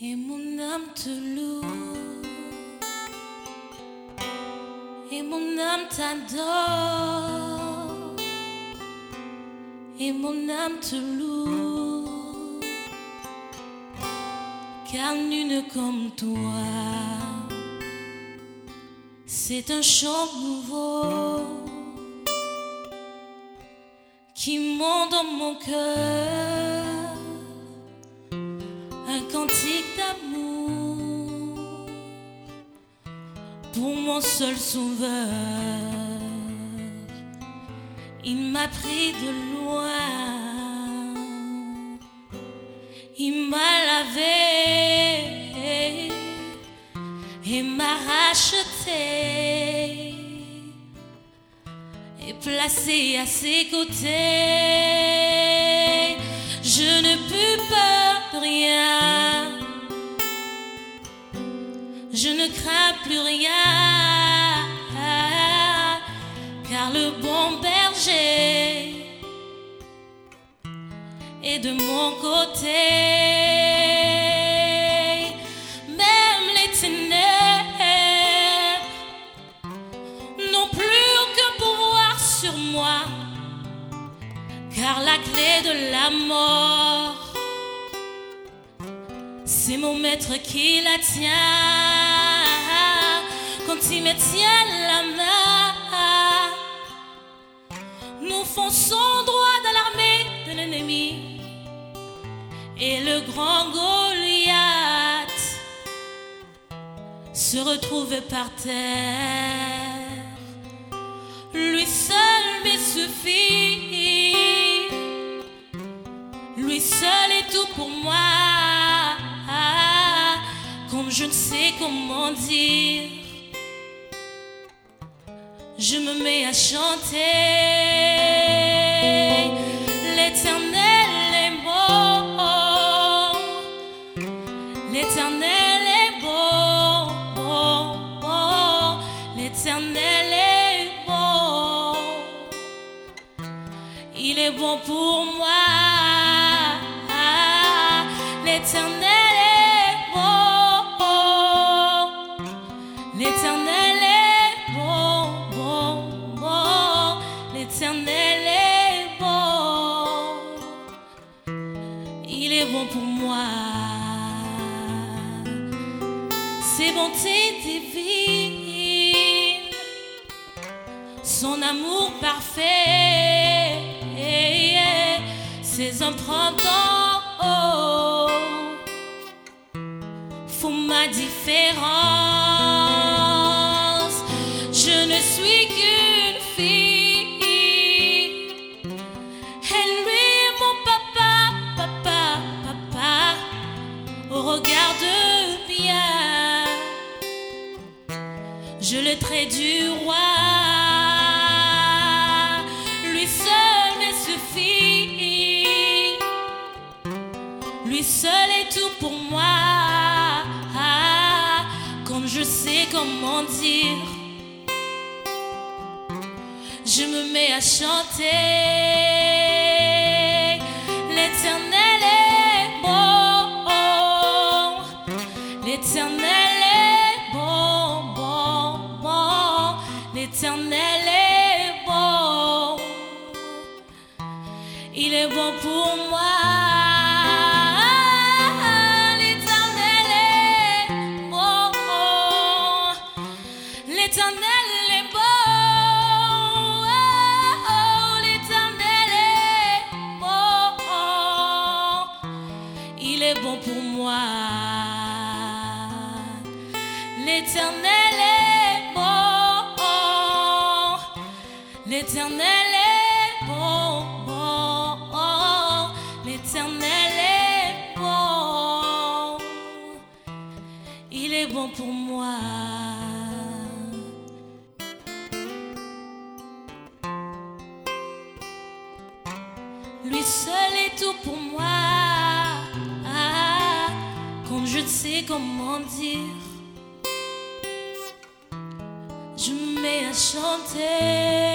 Et mon âme te loue. Et mon âme t'adore. Et mon âme te loue. Car nul comme toi. C'est un chant nouveau qui monte dans mon cœur cantique d'amour pour mon seul sauveur. Il m'a pris de loin, il m'a lavé et m'a racheté et placé à ses côtés. Je ne peux pas rien. Je ne crains plus rien. Car le bon berger est de mon côté. Même les ténèbres n'ont plus aucun pouvoir sur moi car la clé de la mort, c'est mon maître qui la tient. Tient la main, nous fonçons droit dans l'armée de l'ennemi. Et le grand Goliath se retrouve par terre. Lui seul me suffit. Lui seul est tout pour moi. Comme je ne sais comment dire, je me mets à chanter. L'éternel est bon. L'éternel est bon. L'éternel est bon. Il est bon pour moi. L'éternel bon pour moi. Ses bontés divines, son amour parfait, ses emprunts Je le trait du roi. Lui seul me suffit. Lui seul est tout pour moi. Comme je sais comment dire, je me mets à chanter. L'éternel est bon. L'éternel Il est bon pour moi. L'éternel est bon. L'éternel est bon. Pour moi. Lui seul est tout pour moi. Ah, comme je ne sais comment dire, je me mets à chanter.